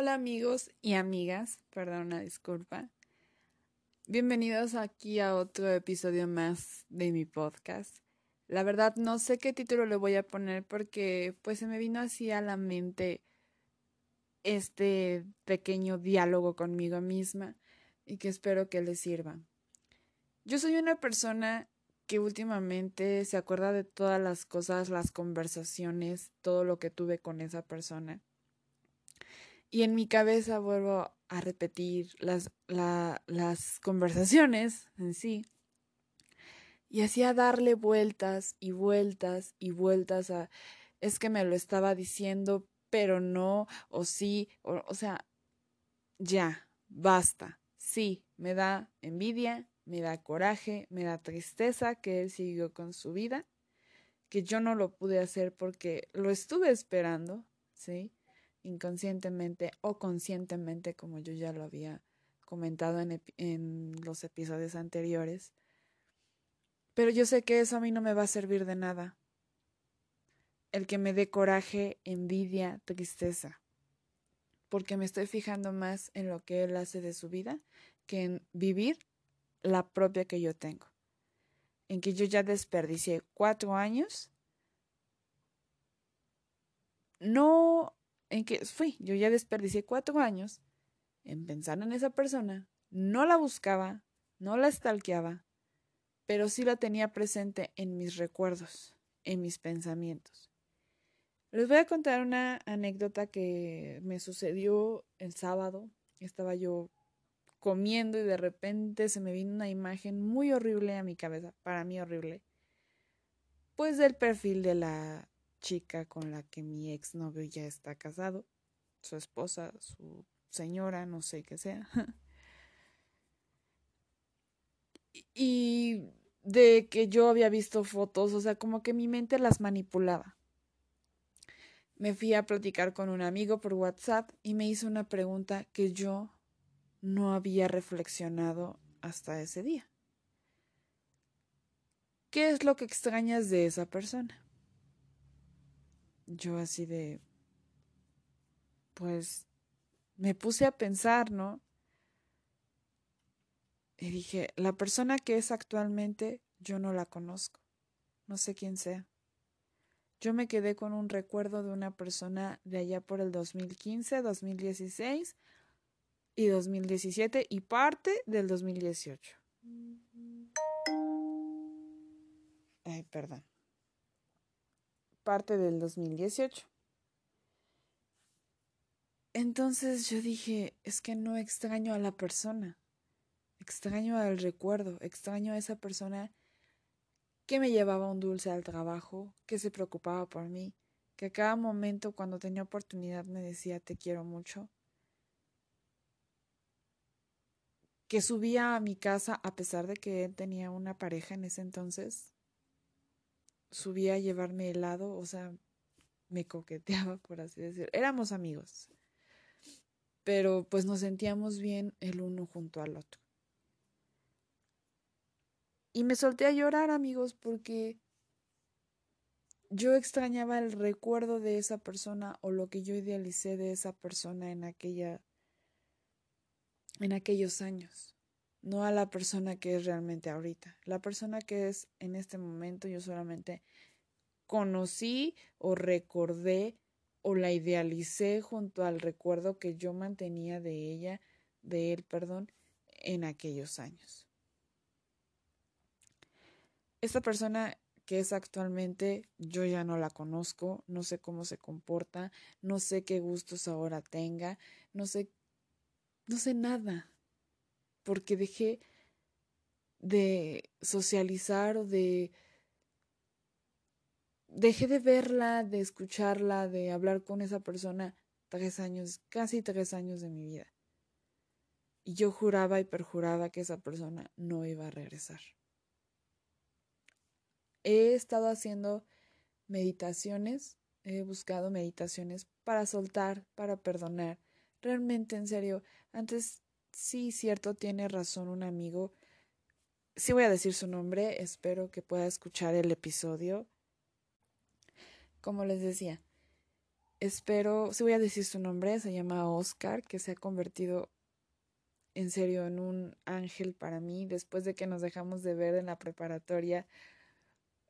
Hola amigos y amigas, perdón una disculpa. Bienvenidos aquí a otro episodio más de mi podcast. La verdad no sé qué título le voy a poner porque pues se me vino así a la mente este pequeño diálogo conmigo misma y que espero que les sirva. Yo soy una persona que últimamente se acuerda de todas las cosas, las conversaciones, todo lo que tuve con esa persona. Y en mi cabeza vuelvo a repetir las, las conversaciones en sí. Y hacía darle vueltas y vueltas y vueltas a, es que me lo estaba diciendo, pero no, o sí, o, o sea, ya, basta. Sí, me da envidia, me da coraje, me da tristeza que él siguió con su vida, que yo no lo pude hacer porque lo estuve esperando, ¿sí? Inconscientemente o conscientemente, como yo ya lo había comentado en, en los episodios anteriores. Pero yo sé que eso a mí no me va a servir de nada. El que me dé coraje, envidia, tristeza. Porque me estoy fijando más en lo que él hace de su vida que en vivir la propia que yo tengo, en que yo ya desperdicié cuatro años, no, en que fui, yo ya desperdicié cuatro años en pensar en esa persona, no la buscaba, no la stalkeaba, pero sí la tenía presente en mis recuerdos, en mis pensamientos. Les voy a contar una anécdota que me sucedió el sábado. Estaba yo comiendo y de repente se me vino una imagen muy horrible a mi cabeza, para mí horrible, pues del perfil de la chica con la que mi exnovio ya está casado, su esposa, su señora, no sé qué sea. y de que yo había visto fotos, o sea, como que mi mente las manipulaba. Me fui a platicar con un amigo por WhatsApp y me hizo una pregunta que yo no había reflexionado hasta ese día. ¿Qué es lo que extrañas de esa persona? Yo así de... Pues me puse a pensar, ¿no? Y dije, la persona que es actualmente, yo no la conozco. No sé quién sea. Yo me quedé con un recuerdo de una persona de allá por el 2015, 2016, y 2017 y parte del 2018. Ay, perdón. Parte del 2018. Entonces yo dije, es que no extraño a la persona, extraño al recuerdo, extraño a esa persona que me llevaba un dulce al trabajo, que se preocupaba por mí, que a cada momento cuando tenía oportunidad me decía te quiero mucho, que subía a mi casa a pesar de que él tenía una pareja en ese entonces. Subía a llevarme helado, o sea, me coqueteaba, por así decirlo. Éramos amigos, pero pues nos sentíamos bien el uno junto al otro. Y me solté a llorar, amigos, porque yo extrañaba el recuerdo de esa persona o lo que yo idealicé de esa persona en aquella en aquellos años, no a la persona que es realmente ahorita. La persona que es en este momento yo solamente conocí o recordé o la idealicé junto al recuerdo que yo mantenía de ella, de él, perdón, en aquellos años. Esta persona que es actualmente, yo ya no la conozco, no sé cómo se comporta, no sé qué gustos ahora tenga, no sé no sé nada, porque dejé de socializar o de... Dejé de verla, de escucharla, de hablar con esa persona tres años, casi tres años de mi vida. Y yo juraba y perjuraba que esa persona no iba a regresar. He estado haciendo meditaciones, he buscado meditaciones para soltar, para perdonar. Realmente, en serio, antes, sí, cierto, tiene razón un amigo. Sí voy a decir su nombre, espero que pueda escuchar el episodio. Como les decía, espero, si voy a decir su nombre, se llama Oscar, que se ha convertido en serio en un ángel para mí después de que nos dejamos de ver en la preparatoria.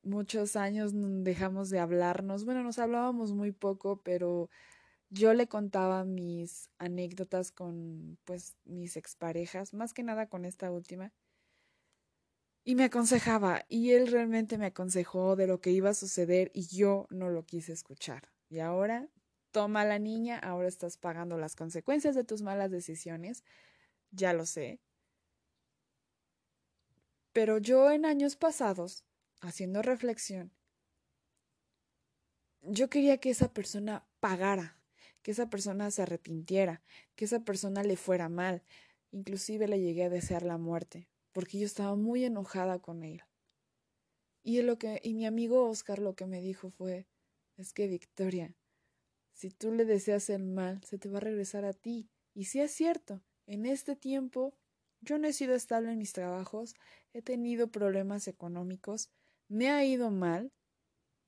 Muchos años dejamos de hablarnos. Bueno, nos hablábamos muy poco, pero yo le contaba mis anécdotas con pues mis exparejas, más que nada con esta última. Y me aconsejaba, y él realmente me aconsejó de lo que iba a suceder y yo no lo quise escuchar. Y ahora, toma la niña, ahora estás pagando las consecuencias de tus malas decisiones, ya lo sé. Pero yo en años pasados, haciendo reflexión, yo quería que esa persona pagara que esa persona se arrepintiera, que esa persona le fuera mal. Inclusive le llegué a desear la muerte, porque yo estaba muy enojada con él. Y, lo que, y mi amigo Oscar lo que me dijo fue, es que Victoria, si tú le deseas el mal, se te va a regresar a ti. Y si es cierto, en este tiempo yo no he sido estable en mis trabajos, he tenido problemas económicos, me ha ido mal.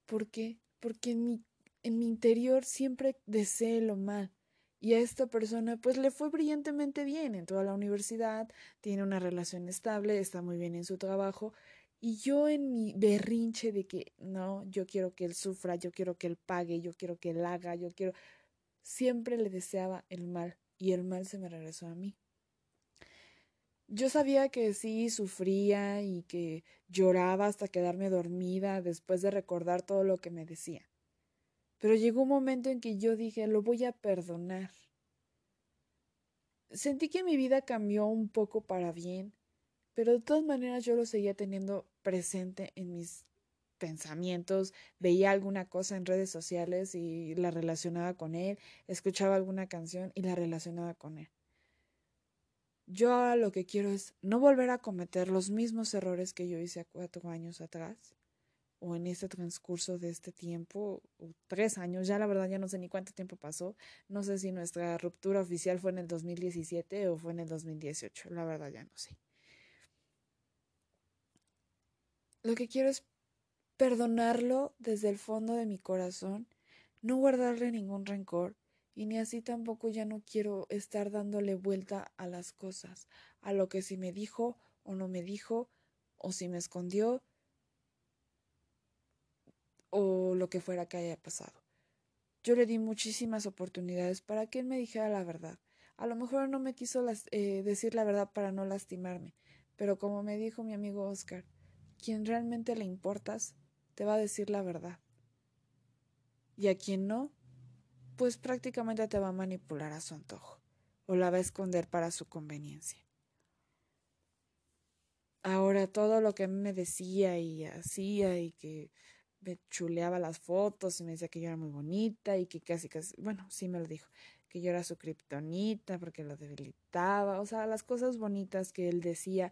¿Por qué? Porque en mi en mi interior siempre deseé lo mal. Y a esta persona pues le fue brillantemente bien, entró a la universidad, tiene una relación estable, está muy bien en su trabajo, y yo en mi berrinche de que no, yo quiero que él sufra, yo quiero que él pague, yo quiero que él haga, yo quiero, siempre le deseaba el mal, y el mal se me regresó a mí. Yo sabía que sí sufría y que lloraba hasta quedarme dormida después de recordar todo lo que me decía. Pero llegó un momento en que yo dije, lo voy a perdonar. Sentí que mi vida cambió un poco para bien, pero de todas maneras yo lo seguía teniendo presente en mis pensamientos, veía alguna cosa en redes sociales y la relacionaba con él, escuchaba alguna canción y la relacionaba con él. Yo ahora lo que quiero es no volver a cometer los mismos errores que yo hice cuatro años atrás o en este transcurso de este tiempo, tres años, ya la verdad ya no sé ni cuánto tiempo pasó, no sé si nuestra ruptura oficial fue en el 2017 o fue en el 2018, la verdad ya no sé. Lo que quiero es perdonarlo desde el fondo de mi corazón, no guardarle ningún rencor y ni así tampoco ya no quiero estar dándole vuelta a las cosas, a lo que si me dijo o no me dijo, o si me escondió, o lo que fuera que haya pasado. Yo le di muchísimas oportunidades para que él me dijera la verdad. A lo mejor no me quiso eh, decir la verdad para no lastimarme, pero como me dijo mi amigo Oscar, quien realmente le importas te va a decir la verdad. Y a quien no, pues prácticamente te va a manipular a su antojo o la va a esconder para su conveniencia. Ahora todo lo que me decía y hacía y que me chuleaba las fotos y me decía que yo era muy bonita y que casi casi, bueno, sí me lo dijo, que yo era su kriptonita porque lo debilitaba, o sea, las cosas bonitas que él decía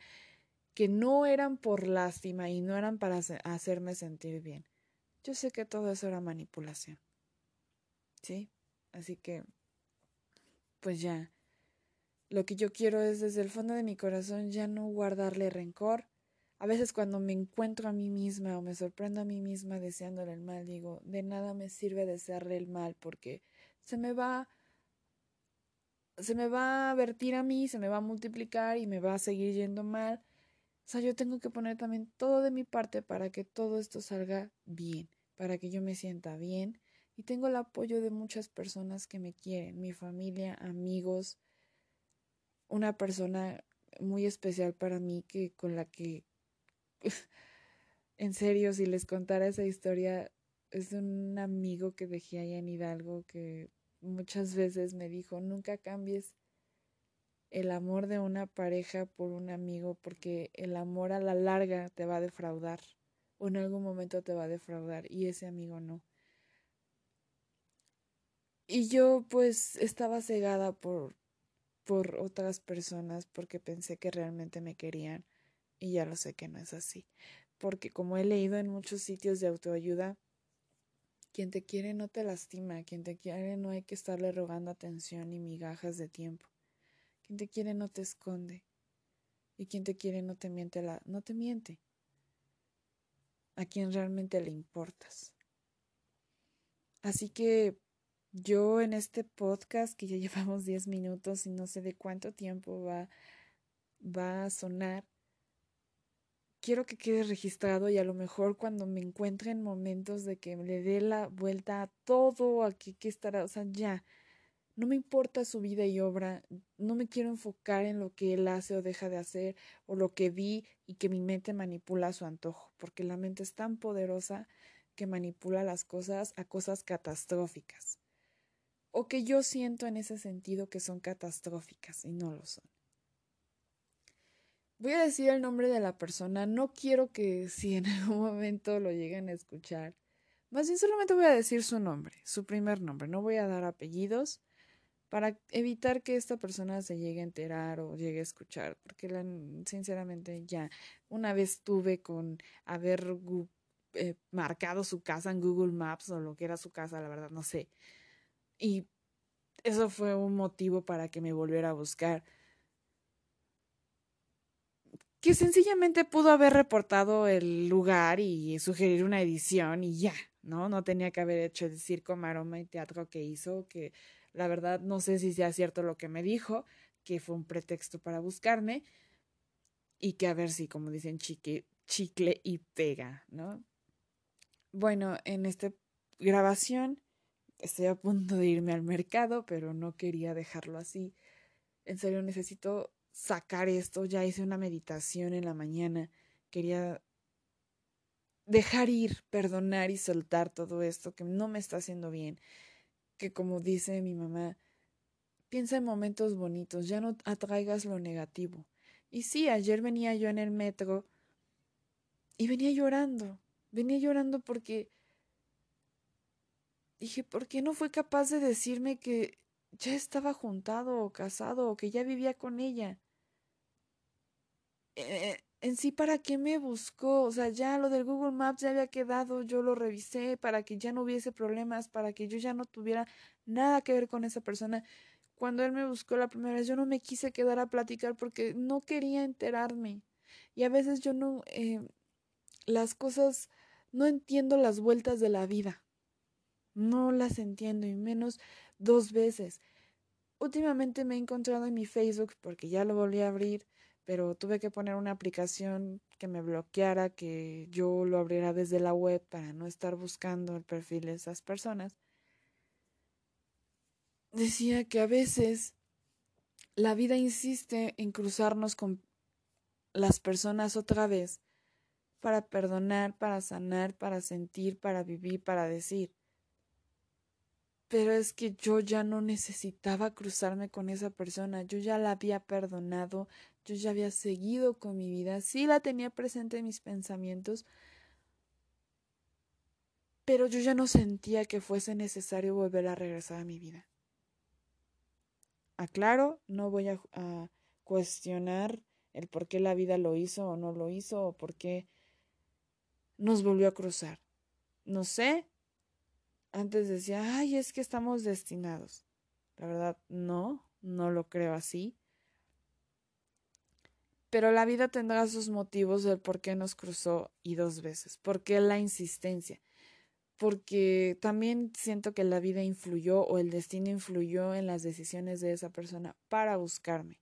que no eran por lástima y no eran para hacerme sentir bien. Yo sé que todo eso era manipulación. ¿Sí? Así que, pues ya, lo que yo quiero es desde el fondo de mi corazón ya no guardarle rencor, a veces cuando me encuentro a mí misma o me sorprendo a mí misma deseándole el mal, digo, de nada me sirve desearle el mal porque se me va se me va a vertir a mí, se me va a multiplicar y me va a seguir yendo mal. O sea, yo tengo que poner también todo de mi parte para que todo esto salga bien, para que yo me sienta bien y tengo el apoyo de muchas personas que me quieren, mi familia, amigos, una persona muy especial para mí que con la que en serio, si les contara esa historia, es un amigo que dejé allá en Hidalgo que muchas veces me dijo, nunca cambies el amor de una pareja por un amigo porque el amor a la larga te va a defraudar o en algún momento te va a defraudar y ese amigo no. Y yo pues estaba cegada por por otras personas porque pensé que realmente me querían y ya lo sé que no es así, porque como he leído en muchos sitios de autoayuda, quien te quiere no te lastima, quien te quiere no hay que estarle rogando atención ni migajas de tiempo. Quien te quiere no te esconde. Y quien te quiere no te miente la, no te miente. A quien realmente le importas. Así que Yo en este podcast que ya llevamos 10 minutos y no sé de cuánto tiempo va, va a sonar, quiero que quede registrado y a lo mejor cuando me encuentre en momentos de que le dé la vuelta a todo, a que, que estará, o sea, ya, no me importa su vida y obra, no me quiero enfocar en lo que él hace o deja de hacer, o lo que vi y que mi mente manipula a su antojo, porque la mente es tan poderosa que manipula las cosas a cosas catastróficas, o que yo siento en ese sentido que son catastróficas y no lo son. Voy a decir el nombre de la persona, no quiero que si en algún momento lo lleguen a escuchar, más bien solamente voy a decir su nombre, su primer nombre, no voy a dar apellidos para evitar que esta persona se llegue a enterar o llegue a escuchar, porque sinceramente ya una vez tuve con haber eh, marcado su casa en Google Maps o lo que era su casa, la verdad no sé. Y eso fue un motivo para que me volviera a buscar. Que sencillamente pudo haber reportado el lugar y sugerir una edición y ya, ¿no? No tenía que haber hecho el circo, maroma y teatro que hizo, que la verdad no sé si sea cierto lo que me dijo, que fue un pretexto para buscarme y que a ver si, como dicen, chicle y pega, ¿no? Bueno, en esta grabación estoy a punto de irme al mercado, pero no quería dejarlo así. En serio, necesito sacar esto. Ya hice una meditación en la mañana. Quería dejar ir, perdonar y soltar todo esto que no me está haciendo bien. Que como dice mi mamá, piensa en momentos bonitos, ya no atraigas lo negativo. Y sí, ayer venía yo en el metro y venía llorando Venía llorando porque dije, ¿por qué no fue capaz de decirme que ya estaba juntado o casado o que ya vivía con ella? Eh, en sí, ¿para qué me buscó? O sea, ya lo del Google Maps ya había quedado, yo lo revisé para que ya no hubiese problemas, para que yo ya no tuviera nada que ver con esa persona. Cuando él me buscó la primera vez, yo no me quise quedar a platicar porque no quería enterarme. Y a veces yo no, eh, las cosas no entiendo las vueltas de la vida. No las entiendo y menos dos veces. Últimamente me he encontrado en mi Facebook porque ya lo volví a abrir, pero tuve que poner una aplicación que me bloqueara, que yo lo abriera desde la web para no estar buscando el perfil de esas personas. Decía que a veces la vida insiste en cruzarnos con las personas otra vez para perdonar, para sanar, para sentir, para vivir, para decir. Pero es que yo ya no necesitaba cruzarme con esa persona, yo ya la había perdonado, yo ya había seguido con mi vida, sí la tenía presente en mis pensamientos, pero yo ya no sentía que fuese necesario volver a regresar a mi vida. Aclaro, no voy a, cuestionar el por qué la vida lo hizo o no lo hizo o por qué nos volvió a cruzar. No sé. Antes decía, ay, es que estamos destinados. La verdad, no, no lo creo así. Pero la vida tendrá sus motivos del por qué nos cruzó y dos veces. ¿Por qué la insistencia? Porque también siento que la vida influyó o el destino influyó en las decisiones de esa persona para buscarme.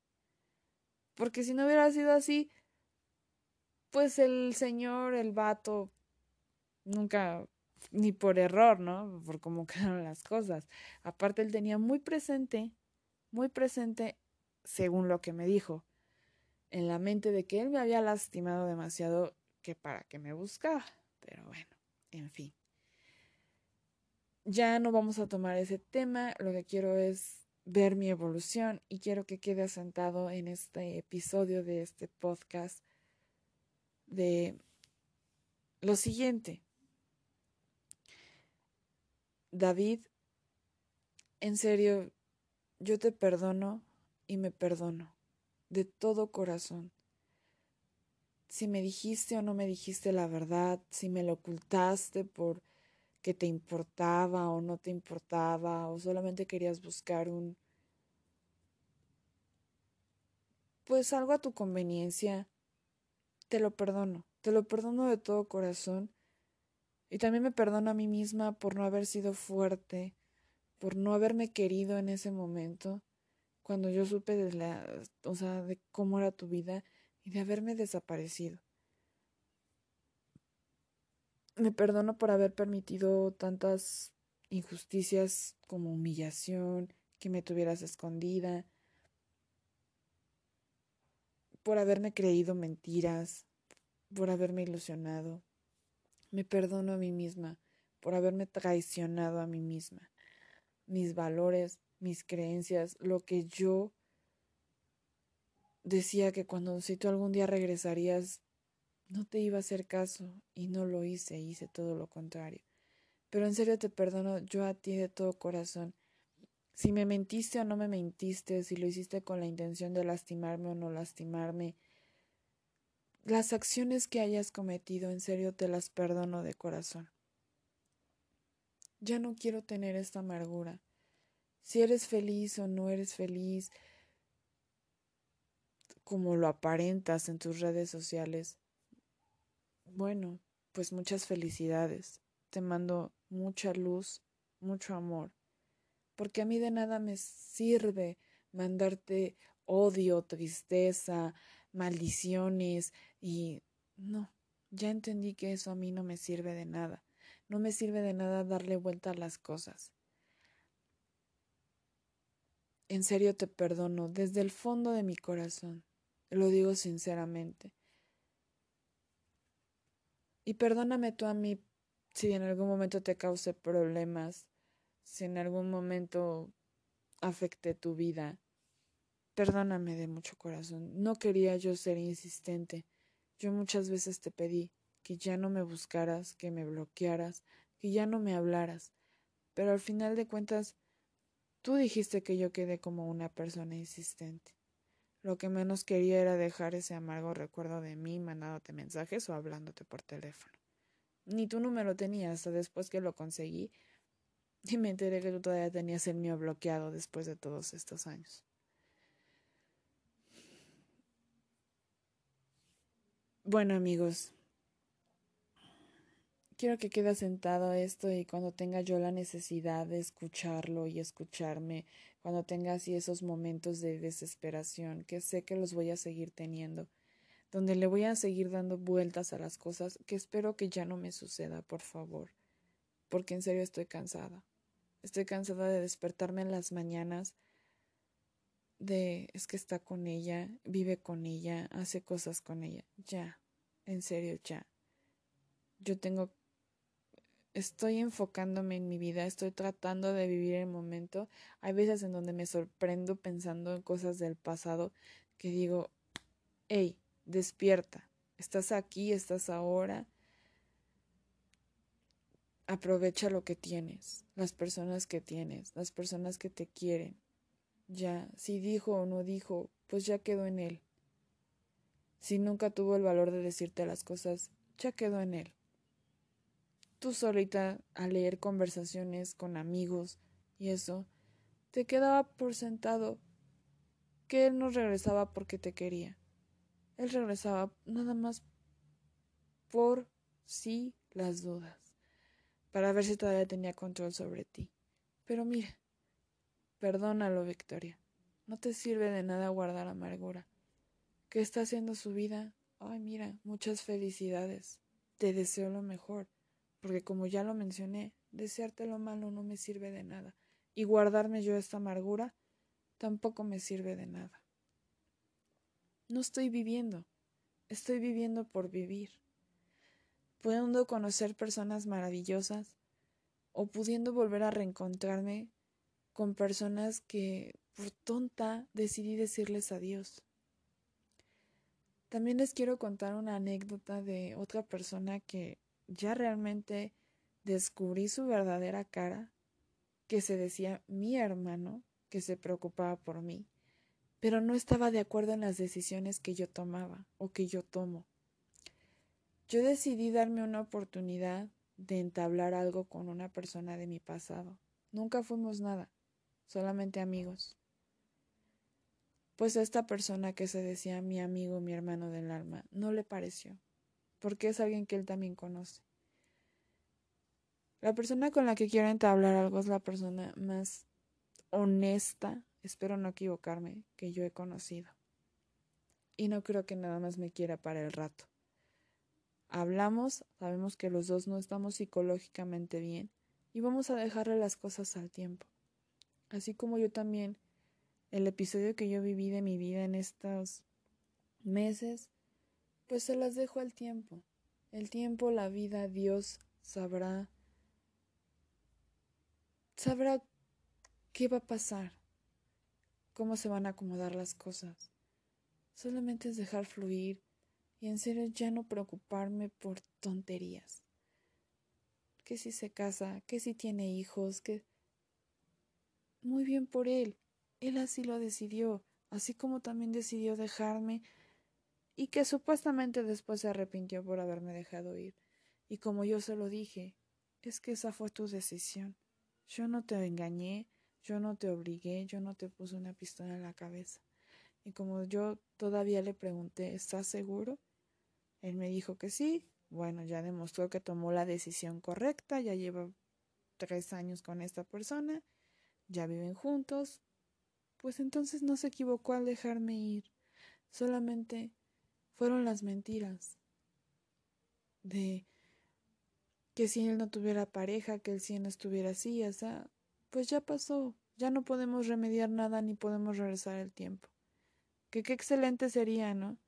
Porque si no hubiera sido así, pues el señor, el vato, nunca, ni por error, ¿no? Por cómo quedaron las cosas. Aparte, él tenía muy presente, muy presente, según lo que me dijo, en la mente de que él me había lastimado demasiado que para que me buscaba. Pero bueno, en fin. Ya no vamos a tomar ese tema, lo que quiero es ver mi evolución y quiero que quede asentado en este episodio de este podcast de lo siguiente. David, en serio, yo te perdono y me perdono de todo corazón. Si me dijiste o no me dijiste la verdad, si me lo ocultaste por que te importaba o no te importaba o solamente querías buscar un pues algo a tu conveniencia, te lo perdono, te lo perdono de todo corazón y también me perdono a mí misma por no haber sido fuerte, por no haberme querido en ese momento, cuando yo supe de la, o sea, de cómo era tu vida y de haberme desaparecido. Me perdono por haber permitido tantas injusticias como humillación, que me tuvieras escondida, por haberme creído mentiras, por haberme ilusionado. Me perdono a mí misma por haberme traicionado a mí misma, mis valores, mis creencias, lo que yo decía que cuando si tú algún día regresarías no te iba a hacer caso y no lo hice, hice todo lo contrario. Pero en serio te perdono yo a ti de todo corazón. Si me mentiste o no me mentiste, si lo hiciste con la intención de lastimarme o no lastimarme, las acciones que hayas cometido, en serio te las perdono de corazón. Ya no quiero tener esta amargura. Si eres feliz o no eres feliz, como lo aparentas en tus redes sociales, bueno, pues muchas felicidades. Te mando mucha luz, mucho amor, porque a mí de nada me sirve mandarte odio, tristeza, maldiciones y no, ya entendí que eso a mí no me sirve de nada. No me sirve de nada darle vuelta a las cosas. En serio te perdono desde el fondo de mi corazón. Lo digo sinceramente. Y perdóname tú a mí si en algún momento te cause problemas, si en algún momento afecte tu vida. Perdóname de mucho corazón. No quería yo ser insistente. Yo muchas veces te pedí que ya no me buscaras, que me bloquearas, que ya no me hablaras. Pero al final de cuentas, tú dijiste que yo quedé como una persona insistente. Lo que menos quería era dejar ese amargo recuerdo de mí mandándote mensajes o hablándote por teléfono. Ni tu número tenía hasta después que lo conseguí y me enteré que tú todavía tenías el mío bloqueado después de todos estos años. Bueno amigos, quiero que quede sentado esto y cuando tenga yo la necesidad de escucharlo y escucharme, cuando tenga así esos momentos de desesperación, que sé que los voy a seguir teniendo, donde le voy a seguir dando vueltas a las cosas, que espero que ya no me suceda, por favor, porque en serio estoy cansada. Estoy cansada de despertarme en las mañanas de es que está con ella, vive con ella, hace cosas con ella. Ya, en serio, ya. Yo tengo estoy enfocándome en mi vida, estoy tratando de vivir el momento. Hay veces en donde me sorprendo pensando en cosas del pasado que digo, hey, despierta, estás aquí, estás ahora. Aprovecha lo que tienes, las personas que tienes, las personas que te quieren. Ya, si dijo o no dijo, pues ya quedó en él. Si nunca tuvo el valor de decirte las cosas, ya quedó en él. Tú solita a leer conversaciones con amigos y eso, te quedaba por sentado que él no regresaba porque te quería. Él regresaba nada más por sí las dudas, para ver si todavía tenía control sobre ti. Pero mira, perdónalo, Victoria. No te sirve de nada guardar amargura. ¿Qué está haciendo su vida? Ay, mira, muchas felicidades. Te deseo lo mejor, porque como ya lo mencioné, desearte lo malo no me sirve de nada, y guardarme yo esta amargura tampoco me sirve de nada. No estoy viviendo, estoy viviendo por vivir, pudiendo conocer personas maravillosas o pudiendo volver a reencontrarme con personas que por tonta decidí decirles adiós. También les quiero contar una anécdota de otra persona que ya realmente descubrí su verdadera cara, que se decía mi hermano, que se preocupaba por mí, pero no estaba de acuerdo en las decisiones que yo tomaba o que yo tomo. Yo decidí darme una oportunidad de entablar algo con una persona de mi pasado. Nunca fuimos nada, solamente amigos. Pues a esta persona que se decía mi amigo, mi hermano del alma, no le pareció, porque es alguien que él también conoce. La persona con la que quiero entablar algo es la persona más honesta, espero no equivocarme, que yo he conocido. Y no creo que nada más me quiera para el rato. Hablamos, sabemos que los dos no estamos psicológicamente bien y vamos a dejarle las cosas al tiempo. Así como yo también, el episodio que yo viví de mi vida en estos meses, pues se las dejo al tiempo. El tiempo, la vida, Dios sabrá sabrá qué va a pasar, cómo se van a acomodar las cosas. Solamente es dejar fluir y en serio ya no preocuparme por tonterías. Que si se casa, que si tiene hijos, que... Muy bien por él. Él así lo decidió, así como también decidió dejarme y que supuestamente después se arrepintió por haberme dejado ir. Y como yo se lo dije, es que esa fue tu decisión. Yo no te engañé, yo no te obligué, yo no te puse una pistola en la cabeza. Y como yo todavía le pregunté, ¿estás seguro? Él me dijo que sí. Bueno, ya demostró que tomó la decisión correcta, ya lleva tres años con esta persona, ya viven juntos. Pues entonces no se equivocó al dejarme ir. Solamente fueron las mentiras de que si él no tuviera pareja, que él sí no estuviera así, o sea, pues ya pasó, ya no podemos remediar nada ni podemos regresar el tiempo. Que qué excelente sería, ¿no?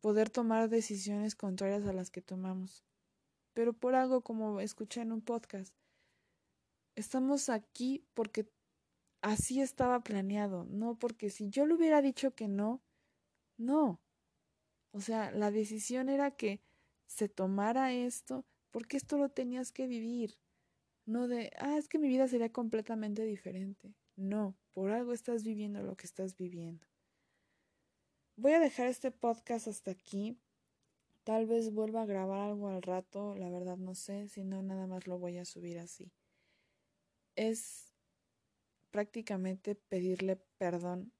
Poder tomar decisiones contrarias a las que tomamos. Pero por algo como escuché en un podcast, estamos aquí porque así estaba planeado, no porque si yo le hubiera dicho que no, no. O sea, la decisión era que se tomara esto porque esto lo tenías que vivir. No de, ah, es que mi vida sería completamente diferente. No, por algo estás viviendo lo que estás viviendo. Voy a dejar este podcast hasta aquí. Tal vez vuelva a grabar algo al rato, la verdad no sé, si no nada más lo voy a subir así. Es prácticamente pedirle perdón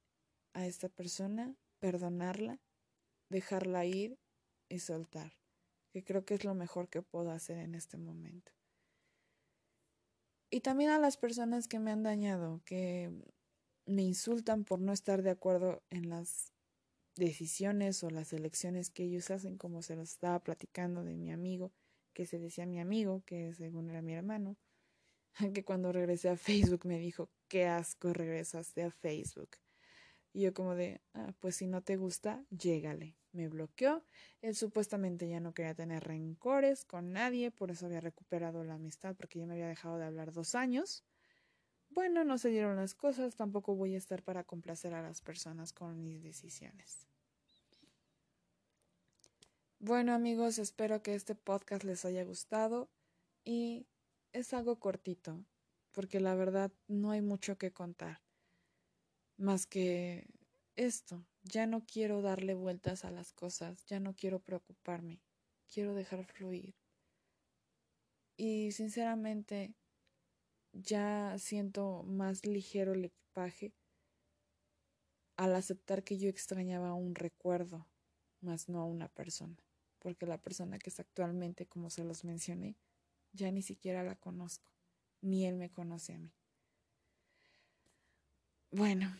a esta persona, perdonarla, dejarla ir y soltar que creo que es lo mejor que puedo hacer en este momento. Y también a las personas que me han dañado, que me insultan por no estar de acuerdo en las decisiones o las elecciones que ellos hacen, como se los estaba platicando de mi amigo, que se decía mi amigo, que según era mi hermano, que cuando regresé a Facebook me dijo, qué asco regresaste a Facebook. Y yo como de, ah, pues si no te gusta, llégale me bloqueó. Él supuestamente ya no quería tener rencores con nadie, por eso había recuperado la amistad porque ya me había dejado de hablar dos años. Bueno, no se dieron las cosas, tampoco voy a estar para complacer a las personas con mis decisiones. Bueno amigos, espero que este podcast les haya gustado y es algo cortito, porque la verdad no hay mucho que contar, más que esto, ya no quiero darle vueltas a las cosas, ya no quiero preocuparme, quiero dejar fluir. Y sinceramente ya siento más ligero el equipaje al aceptar que yo extrañaba un recuerdo, más no a una persona, porque la persona que es actualmente, como se los mencioné, ya ni siquiera la conozco, ni él me conoce a mí. Bueno,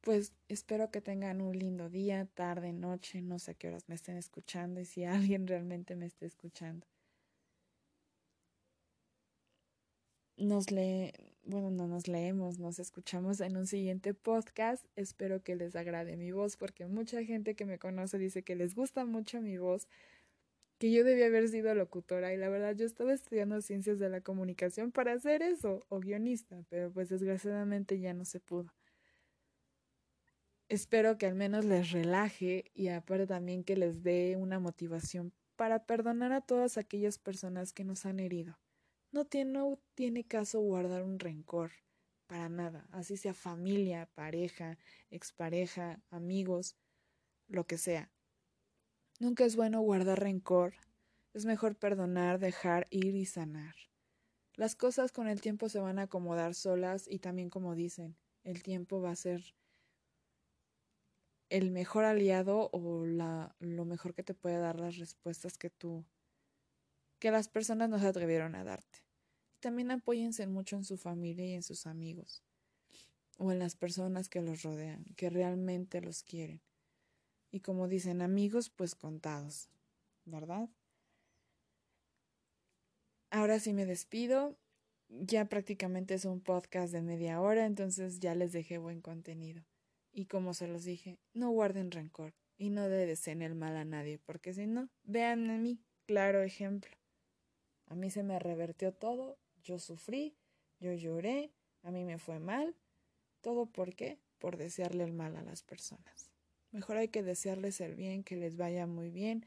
pues espero que tengan un lindo día, tarde, noche, no sé a qué horas me estén escuchando y si alguien realmente me esté escuchando. Nos lee, bueno, no nos leemos, nos escuchamos en un siguiente podcast. Espero que les agrade mi voz porque mucha gente que me conoce dice que les gusta mucho mi voz, que yo debía haber sido locutora y la verdad yo estaba estudiando ciencias de la comunicación para hacer eso o guionista, pero pues desgraciadamente ya no se pudo espero que al menos les relaje y aparte también que les dé una motivación para perdonar a todas aquellas personas que nos han herido. No tiene, no tiene caso guardar un rencor, para nada, así sea familia, pareja, expareja, amigos, lo que sea. Nunca es bueno guardar rencor, es mejor perdonar, dejar ir y sanar. Las cosas con el tiempo se van a acomodar solas y también como dicen, el tiempo va a ser el mejor aliado o lo mejor que te puede dar las respuestas que tú que las personas no se atrevieron a darte. También apóyense mucho en su familia y en sus amigos, o en las personas que los rodean, que realmente los quieren. Y como dicen amigos, pues contados, ¿verdad? Ahora sí me despido. Ya prácticamente es un podcast de media hora, entonces ya les dejé buen contenido. Y como se los dije, no guarden rencor y no deseen el mal a nadie, porque si no, vean en mí, claro ejemplo. A mí se me revertió todo, yo sufrí, yo lloré, a mí me fue mal. ¿Todo por qué? Por desearle el mal a las personas. Mejor hay que desearles el bien, que les vaya muy bien.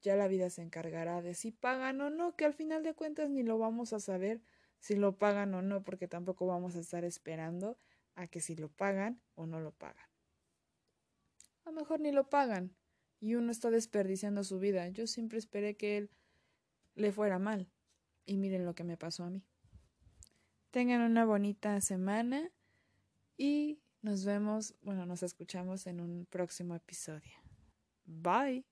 Ya la vida se encargará de si pagan o no, que al final de cuentas ni lo vamos a saber si lo pagan o no, porque tampoco vamos a estar esperando a que si lo pagan o no lo pagan. A lo mejor ni lo pagan y uno está desperdiciando su vida. Yo siempre esperé que él le fuera mal y miren lo que me pasó a mí. Tengan una bonita semana y nos vemos, bueno, nos escuchamos en un próximo episodio. Bye.